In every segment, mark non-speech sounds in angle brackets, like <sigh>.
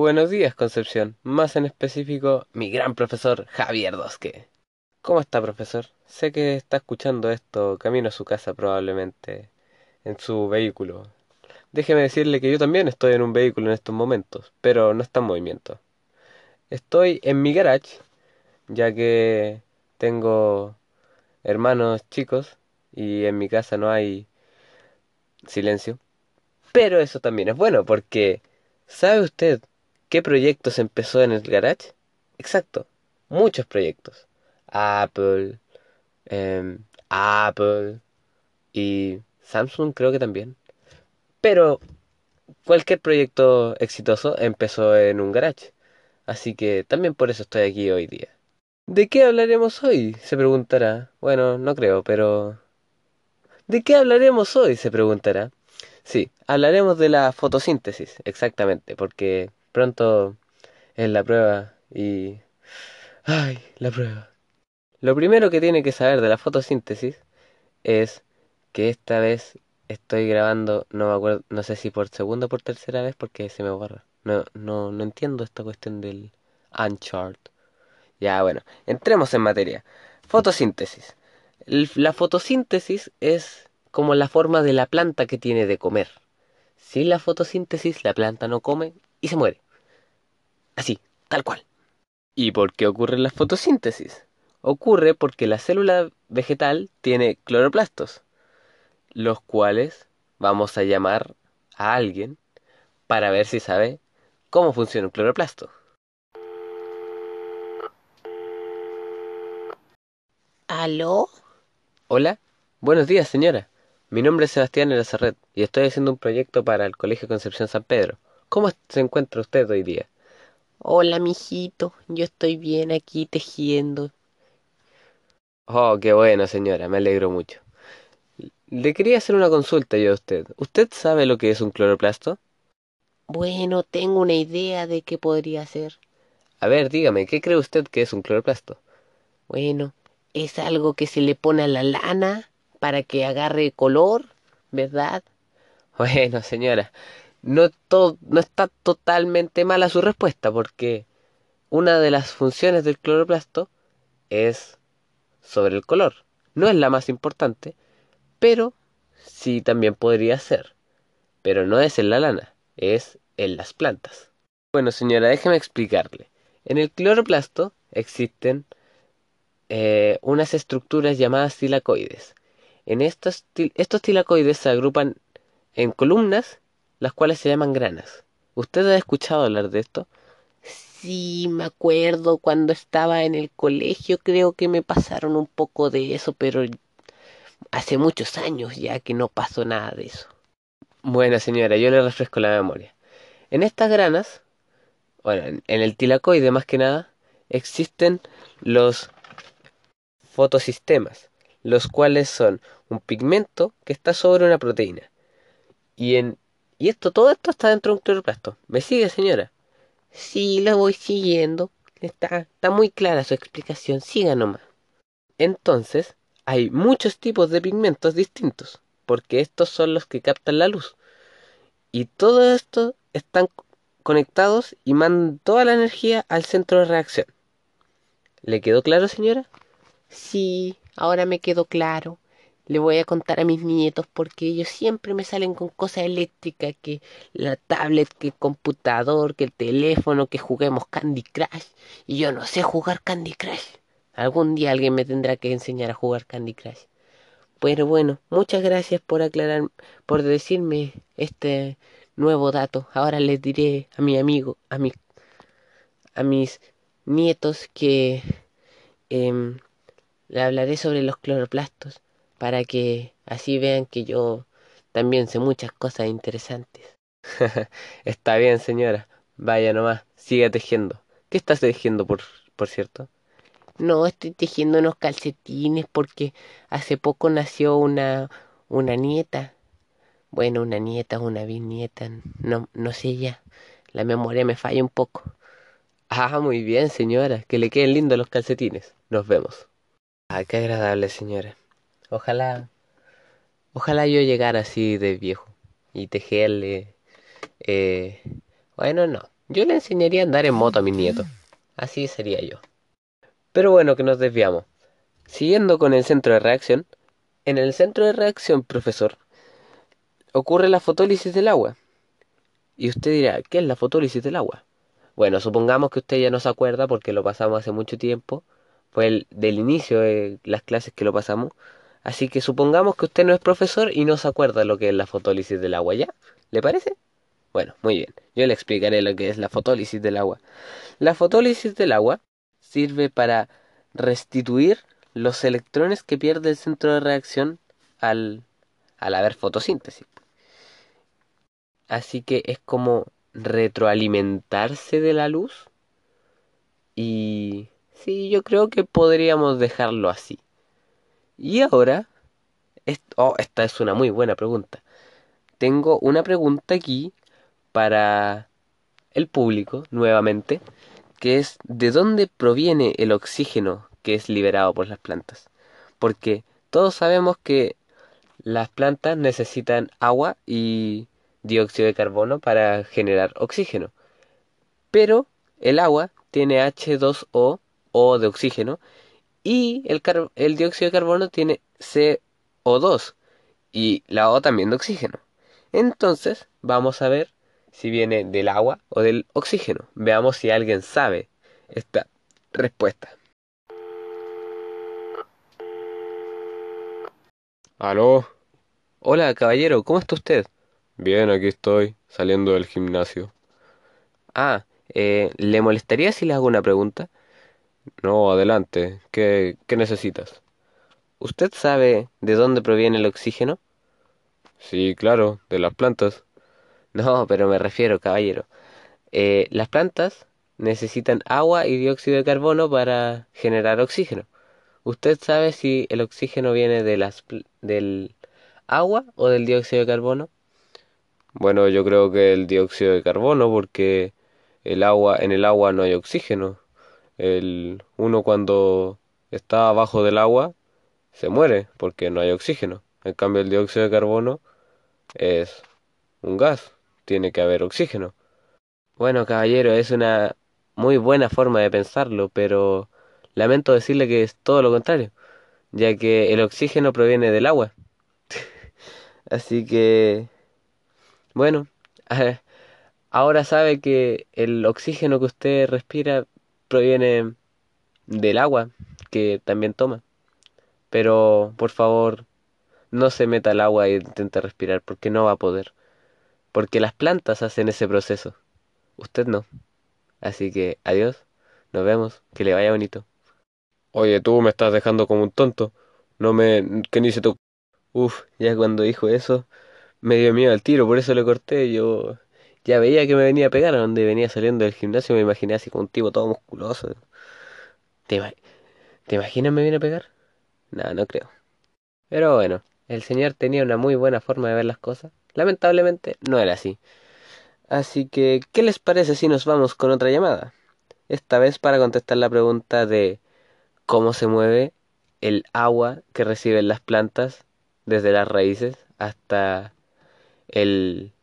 Buenos días, Concepción. Más en específico, mi gran profesor Javier Dosque. ¿Cómo está, profesor? Sé que está escuchando esto camino a su casa probablemente, en su vehículo. Déjeme decirle que yo también estoy en un vehículo en estos momentos, pero no está en movimiento. Estoy en mi garage, ya que tengo hermanos chicos y en mi casa no hay silencio. Pero eso también es bueno porque ¿sabe usted qué proyectos empezó en el garage? Exacto, muchos proyectos. Apple, em, Apple y Samsung creo que también. Pero cualquier proyecto exitoso empezó en un garage. Así que también por eso estoy aquí hoy día. ¿De qué hablaremos hoy? se preguntará. Bueno, no creo, pero... ¿De qué hablaremos hoy? se preguntará. Sí, hablaremos de la fotosíntesis, exactamente, porque pronto es la prueba y... ¡Ay, la prueba! Lo primero que tiene que saber de la fotosíntesis es que esta vez estoy grabando, no me acuerdo, no sé si por segunda o por tercera vez porque se me borra. No, no, no entiendo esta cuestión del Unchart. Ya, bueno, entremos en materia. Fotosíntesis. La fotosíntesis es como la forma de la planta que tiene de comer. Sin la fotosíntesis, la planta no come y se muere. Así, tal cual. ¿Y por qué ocurre la fotosíntesis? Ocurre porque la célula vegetal tiene cloroplastos, los cuales vamos a llamar a alguien para ver si sabe cómo funciona un cloroplasto. ¿Aló? Hola, buenos días señora. Mi nombre es Sebastián Elazarret y estoy haciendo un proyecto para el Colegio Concepción San Pedro. ¿Cómo se encuentra usted hoy día? Hola, mijito. Yo estoy bien aquí tejiendo. Oh, qué bueno, señora. Me alegro mucho. Le quería hacer una consulta yo a usted. ¿Usted sabe lo que es un cloroplasto? Bueno, tengo una idea de qué podría ser. A ver, dígame, ¿qué cree usted que es un cloroplasto? Bueno, es algo que se le pone a la lana para que agarre color, ¿verdad? <laughs> Bueno, señora, no, no está totalmente mala su respuesta, porque una de las funciones del cloroplasto es sobre el color. No es la más importante, pero sí también podría ser. Pero no es en la lana, es en las plantas. Bueno, señora, déjeme explicarle. En el cloroplasto existen eh, unas estructuras llamadas tilacoides. En estos, estos tilacoides se agrupan en columnas, las cuales se llaman granas. ¿Usted ha escuchado hablar de esto? Sí, me acuerdo cuando estaba en el colegio, creo que me pasaron un poco de eso, pero hace muchos años ya que no pasó nada de eso. Bueno, señora, yo le refresco la memoria. En estas granas, bueno, en el tilacoide más que nada, existen los fotosistemas, los cuales son un pigmento que está sobre una proteína. Y en y esto, todo esto está dentro de un cloroplasto. ¿Me sigue, señora? Sí, lo voy siguiendo. Está, está muy clara su explicación. Siga nomás. Entonces, hay muchos tipos de pigmentos distintos, porque estos son los que captan la luz. Y todo esto están conectados y mandan toda la energía al centro de reacción. ¿Le quedó claro, señora? Sí, ahora me quedó claro. Le voy a contar a mis nietos porque ellos siempre me salen con cosas eléctricas, que la tablet, que el computador, que el teléfono, que juguemos Candy Crush. Y yo no sé jugar Candy Crush. Algún día alguien me tendrá que enseñar a jugar Candy Crush. Pero bueno, muchas gracias por aclarar, por decirme este nuevo dato. Ahora les diré a mi amigo, a mi, a mis nietos que eh, le hablaré sobre los cloroplastos para que así vean que yo también sé muchas cosas interesantes. <laughs> Está bien, señora. Vaya nomás, siga tejiendo. ¿Qué estás tejiendo, por, por cierto? No, estoy tejiendo unos calcetines porque hace poco nació una, una nieta. Bueno, una nieta, una bisnieta, no, no sé ya. La memoria me falla un poco. Ah, muy bien, señora. Que le queden lindos los calcetines. Nos vemos. Ah, qué agradable, señora. Ojalá, ojalá yo llegara así de viejo y tejerle. Eh, bueno, no, Yo le enseñaría a andar en moto a mis nietos. Así sería yo. Pero bueno, que nos desviamos. Siguiendo con el centro de reacción. En el centro de reacción, profesor, ocurre la fotólisis del agua. Y usted dirá, ¿qué es la fotólisis del agua? Bueno, supongamos que usted ya no se acuerda porque lo pasamos hace mucho tiempo. Fue el, del inicio de las clases que lo pasamos. Así que supongamos que usted no es profesor y no se acuerda lo que es la fotólisis del agua, ¿ya? ¿Le parece? Bueno, muy bien. Yo le explicaré lo que es la fotólisis del agua. La fotólisis del agua sirve para restituir los electrones que pierde el centro de reacción al, al haber fotosíntesis. Así que es como retroalimentarse de la luz. Y sí, yo creo que podríamos dejarlo así. Y ahora, oh, esta es una muy buena pregunta. Tengo una pregunta aquí para el público, nuevamente, que es ¿de dónde proviene el oxígeno que es liberado por las plantas? Porque todos sabemos que las plantas necesitan agua y dióxido de carbono para generar oxígeno. Pero el agua tiene H2O, O de oxígeno, y el, el dióxido de carbono tiene CO2 y la O también de oxígeno. Entonces, vamos a ver si viene del agua o del oxígeno. Veamos si alguien sabe esta respuesta. ¿Aló? Hola, caballero, ¿cómo está usted? Bien, aquí estoy, saliendo del gimnasio. Ah, eh, ¿le molestaría si le hago una pregunta? No, adelante. ¿Qué, qué necesitas? ¿Usted sabe de dónde proviene el oxígeno? Sí, claro, de las plantas. No, pero me refiero, caballero. Eh, las plantas necesitan agua y dióxido de carbono para generar oxígeno. ¿Usted sabe si el oxígeno viene de las, del agua o del dióxido de carbono? Bueno, yo creo que el dióxido de carbono, porque el agua, en el agua no hay oxígeno. El, uno cuando está abajo del agua se muere porque no hay oxígeno. En cambio, el dióxido de carbono es un gas, tiene que haber oxígeno. Bueno, caballero, es una muy buena forma de pensarlo, pero lamento decirle que es todo lo contrario, ya que el oxígeno proviene del agua. <laughs> Así que, bueno, <laughs> ahora sabe que el oxígeno que usted respira proviene del agua que también toma. Pero, por favor, no se meta al agua e intente respirar, porque no va a poder. Porque las plantas hacen ese proceso. Usted no. Así que, adiós. Nos vemos. Que le vaya bonito. Oye, tú me estás dejando como un tonto. No me... que ni se tocó. Uf, ya cuando dijo eso, me dio miedo al tiro, por eso le corté. Yo ya veía que me venía a pegar, a donde venía saliendo del gimnasio me imaginé así como un tipo todo musculoso. ¿Te, ¿Te imaginas me viene a pegar? No, no creo. Pero bueno, el señor tenía una muy buena forma de ver las cosas. Lamentablemente no era así. Así que, ¿qué les parece si nos vamos con otra llamada? Esta vez para contestar la pregunta de cómo se mueve el agua que reciben las plantas desde las raíces hasta el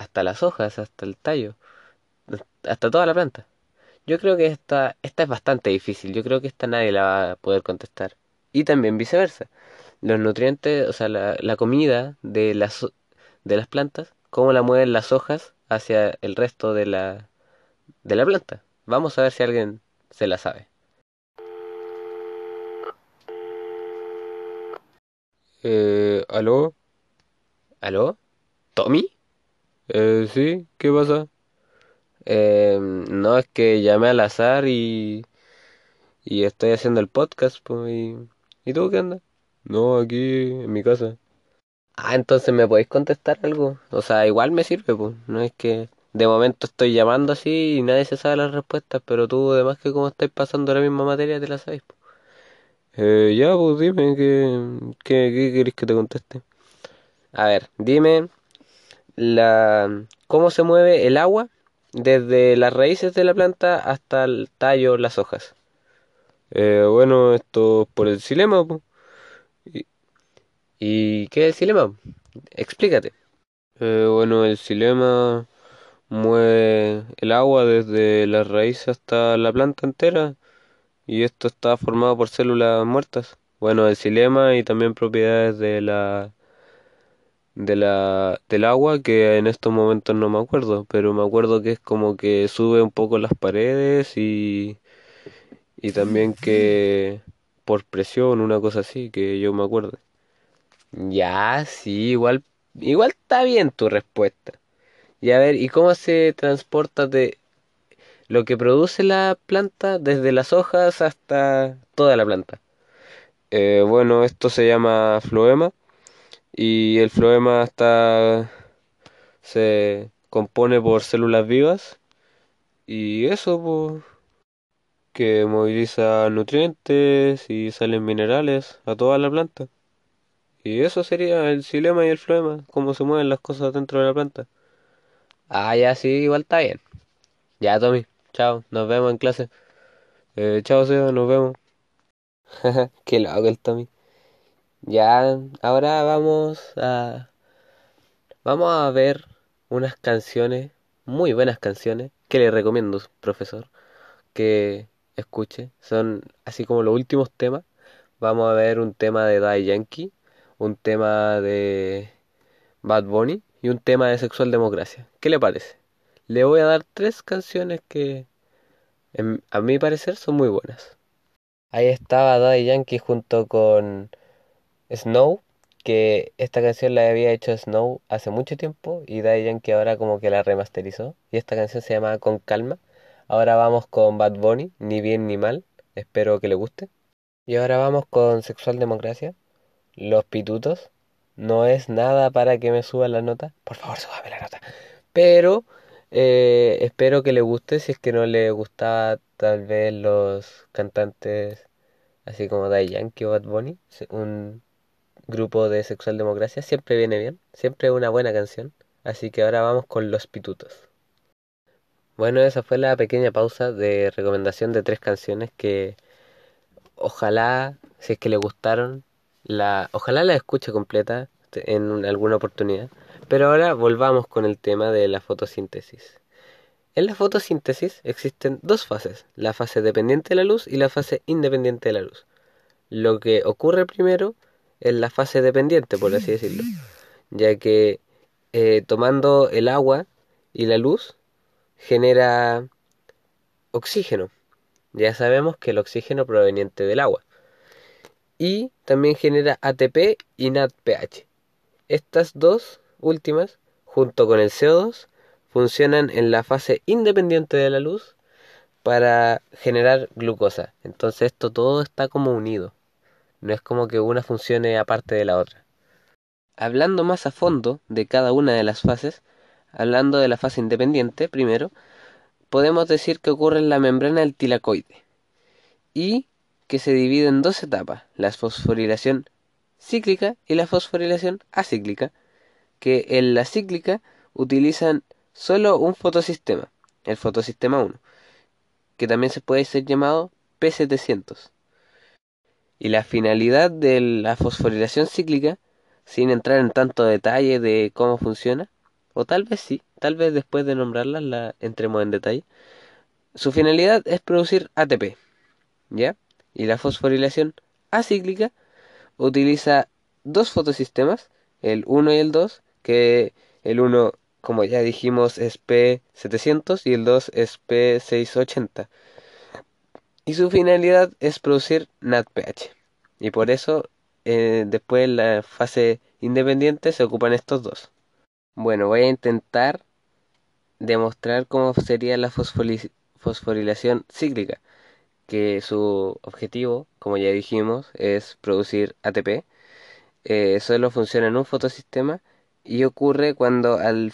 hasta las hojas, hasta el tallo, hasta toda la planta. Yo creo que esta, esta es bastante difícil, yo creo que esta nadie la va a poder contestar. Y también viceversa. Los nutrientes, o sea, la, la comida de las, de las plantas, cómo la mueven las hojas hacia el resto de la, de la planta. Vamos a ver si alguien se la sabe. Eh, ¿aló? ¿Aló? ¿Tommy? Eh, sí, ¿qué pasa? Eh, no, es que llamé al azar y, y estoy haciendo el podcast, pues, y, ¿y tú qué andas? No, aquí en mi casa. Ah, entonces me podéis contestar algo. O sea, igual me sirve, pues. No es que de momento estoy llamando así y nadie se sabe las respuestas, pero tú, además que como estáis pasando la misma materia, te la sabéis, pues. Eh, ya, pues dime, ¿qué, qué, qué querés que te conteste? A ver, dime la cómo se mueve el agua desde las raíces de la planta hasta el tallo, las hojas. Eh, bueno, esto por el xilema. pues. ¿Y, ¿Y qué es el xilema? Explícate. Eh, bueno, el xilema, mueve el agua desde la raíz hasta la planta entera y esto está formado por células muertas. Bueno, el xilema y también propiedades de la de la del agua que en estos momentos no me acuerdo, pero me acuerdo que es como que sube un poco las paredes y y también que por presión, una cosa así, que yo me acuerdo. Ya, sí, igual, igual está bien tu respuesta. Y a ver, ¿y cómo se transporta de lo que produce la planta desde las hojas hasta toda la planta? Eh, bueno, esto se llama floema y el floema está se compone por células vivas y eso pues, que moviliza nutrientes y salen minerales a toda la planta. Y eso sería el xilema y el floema, cómo se mueven las cosas dentro de la planta. Ah, ya sí, igual está bien. Ya, Tommy, chao, nos vemos en clase. Eh, chao, Seba, nos vemos. <laughs> Qué loco el Tommy. Ya, ahora vamos a... Vamos a ver unas canciones, muy buenas canciones, que le recomiendo, profesor, que escuche. Son así como los últimos temas. Vamos a ver un tema de Daddy Yankee, un tema de Bad Bunny y un tema de Sexual Democracia. ¿Qué le parece? Le voy a dar tres canciones que, a mi parecer, son muy buenas. Ahí estaba Daddy Yankee junto con Snow, que esta canción la había hecho Snow hace mucho tiempo y Daddy Yankee ahora como que la remasterizó. Y esta canción se llama Con Calma. Ahora vamos con Bad Bunny, Ni Bien Ni Mal. Espero que le guste. Y ahora vamos con Sexual Democracia. Los Pitutos. No es nada para que me suba la nota. Por favor, súbame la nota. Pero eh, espero que le guste. Si es que no le gustaba tal vez los cantantes así como Daddy Yankee o Bad Bunny. Un grupo de Sexual Democracia. Siempre viene bien. Siempre es una buena canción. Así que ahora vamos con Los Pitutos. Bueno, esa fue la pequeña pausa de recomendación de tres canciones que ojalá, si es que le gustaron, la, ojalá la escuche completa en alguna oportunidad. Pero ahora volvamos con el tema de la fotosíntesis. En la fotosíntesis existen dos fases, la fase dependiente de la luz y la fase independiente de la luz. Lo que ocurre primero es la fase dependiente, por así decirlo, ya que eh, tomando el agua y la luz genera oxígeno. Ya sabemos que el oxígeno proveniente del agua y también genera ATP y NADPH. Estas dos últimas, junto con el CO2, funcionan en la fase independiente de la luz para generar glucosa. Entonces esto todo está como unido. No es como que una funcione aparte de la otra. Hablando más a fondo de cada una de las fases, hablando de la fase independiente primero, podemos decir que ocurre en la membrana del tilacoide y que se divide en dos etapas, la fosforilación cíclica y la fosforilación acíclica, que en la cíclica utilizan solo un fotosistema, el fotosistema 1, que también se puede ser llamado P700. Y la finalidad de la fosforilación cíclica, sin entrar en tanto detalle de cómo funciona, o tal vez sí, tal vez después de nombrarla la entremos en detalle, su finalidad es producir ATP, ¿ya? y la fosforilación acíclica utiliza dos fotosistemas, el 1 y el 2, que el 1, como ya dijimos, es P700 y el 2 es P680. Y su finalidad es producir NADPH. Y por eso, eh, después en la fase independiente se ocupan estos dos. Bueno, voy a intentar demostrar cómo sería la fosforilación cíclica que su objetivo, como ya dijimos, es producir ATP. Eh, solo funciona en un fotosistema y ocurre cuando al,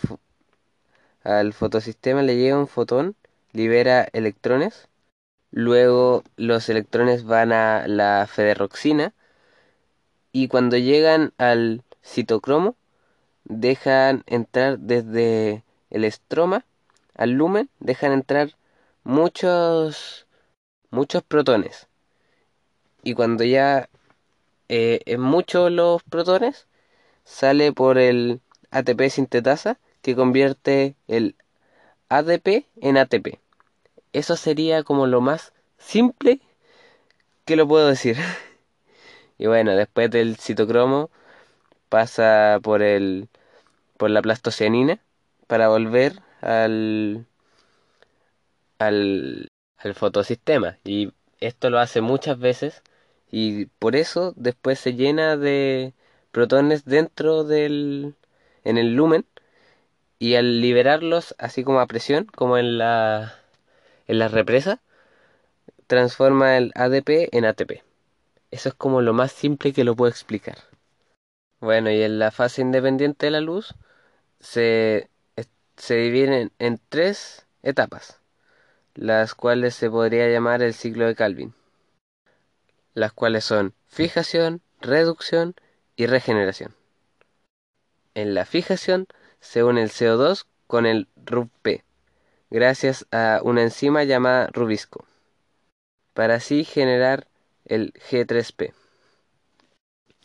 al fotosistema le llega un fotón, libera electrones, luego los electrones van a la federoxina y cuando llegan al citocromo dejan entrar desde el estroma al lumen, dejan entrar muchos muchos protones. Y cuando ya eh, es muchos los protones, sale por el ATP sintetasa que convierte el ADP en ATP. Eso sería como lo más simple que lo puedo decir. <laughs> y bueno, después del citocromo pasa por el por la plastocianina para volver al al, al fotosistema y esto lo hace muchas veces y por eso después se llena de protones dentro del en el lumen y al liberarlos así como a presión como en la en la represa transforma el ADP en ATP. Eso es como lo más simple que lo puedo explicar. Bueno, y en la fase independiente de la luz se, se dividen en tres etapas, las cuales se podría llamar el ciclo de Calvin, las cuales son fijación, reducción y regeneración. En la fijación se une el CO2 con el RUP, gracias a una enzima llamada rubisco, para así generar el G3P.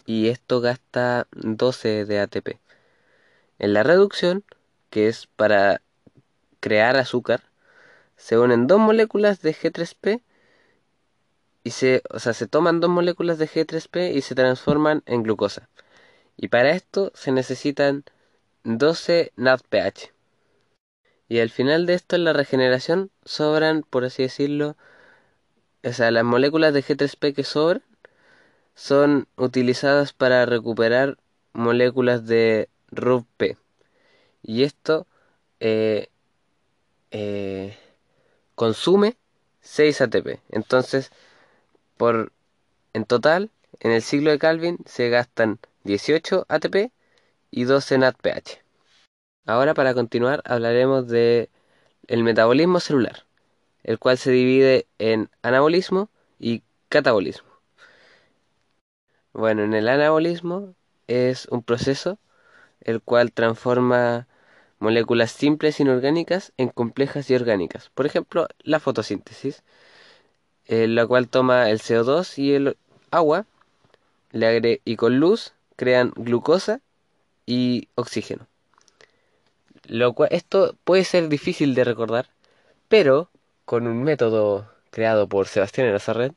Y esto gasta 12 de ATP. En la reducción, que es para crear azúcar, se unen dos moléculas de G3P y se, o sea, se toman dos moléculas de G3P y se transforman en glucosa. Y para esto se necesitan 12 NADPH. Y al final de esto, en la regeneración, sobran, por así decirlo, o sea, las moléculas de G3P que sobran son utilizadas para recuperar moléculas de RUP. Y esto eh, eh, consume 6 ATP. Entonces, por en total, en el ciclo de Calvin se gastan 18 ATP y 12 NADPH. Ahora para continuar hablaremos de el metabolismo celular, el cual se divide en anabolismo y catabolismo. Bueno, en el anabolismo es un proceso el cual transforma moléculas simples inorgánicas en complejas y orgánicas. Por ejemplo, la fotosíntesis, en la cual toma el CO2 y el agua y con luz crean glucosa y oxígeno. Lo cual, esto puede ser difícil de recordar, pero con un método creado por Sebastián Elazarret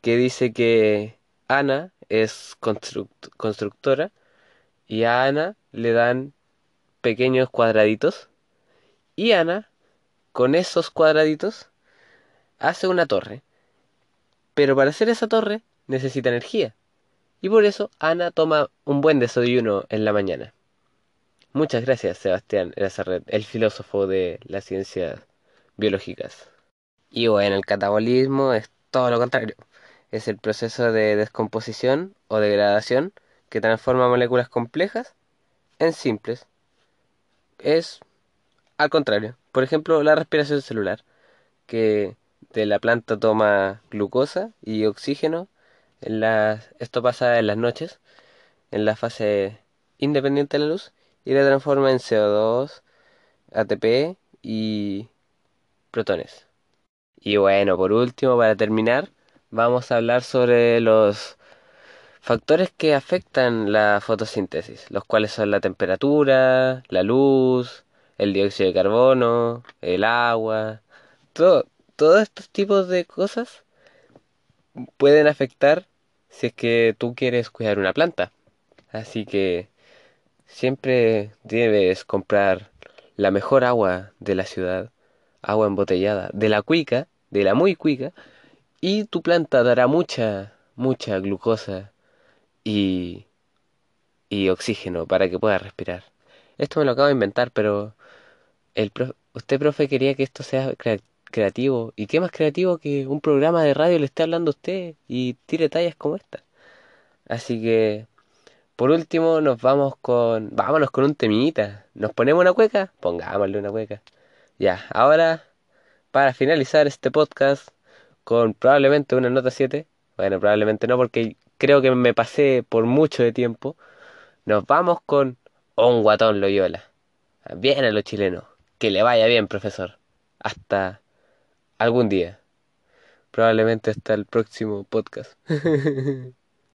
que dice que Ana es constructora y a Ana le dan pequeños cuadraditos y Ana con esos cuadraditos hace una torre. Pero para hacer esa torre necesita energía. Y por eso Ana toma un buen desayuno en la mañana. Muchas gracias, Sebastián Elazarret, el filósofo de las ciencias biológicas. Y bueno, el catabolismo es todo lo contrario. Es el proceso de descomposición o degradación que transforma moléculas complejas en simples. Es al contrario. Por ejemplo, la respiración celular, que de la planta toma glucosa y oxígeno. En esto pasa en las noches, en la fase independiente de la luz, y la transforma en CO2, ATP y protones. Y bueno, por último, para terminar, vamos a hablar sobre los factores que afectan la fotosíntesis, los cuales son la temperatura, la luz, el dióxido de carbono, el agua, todo, todos estos tipos de cosas pueden afectar si es que tú quieres cuidar una planta. Así que siempre debes comprar la mejor agua de la ciudad agua embotellada de la cuica, de la muy cuica, y tu planta dará mucha, mucha glucosa y, y oxígeno para que pueda respirar. Esto me lo acabo de inventar, pero el usted, profe, quería que esto sea creativo. ¿Y qué más creativo que un programa de radio le esté hablando a usted y tire tallas como esta? Así que, por último, nos vamos con... Vámonos con un temita. ¿Nos ponemos una cueca? Pongámosle una cueca. Ya, ahora para finalizar este podcast con probablemente una nota 7, bueno, probablemente no porque creo que me pasé por mucho de tiempo, nos vamos con un guatón Loyola. Bien a los chilenos. Que le vaya bien, profesor. Hasta algún día. Probablemente hasta el próximo podcast. <laughs>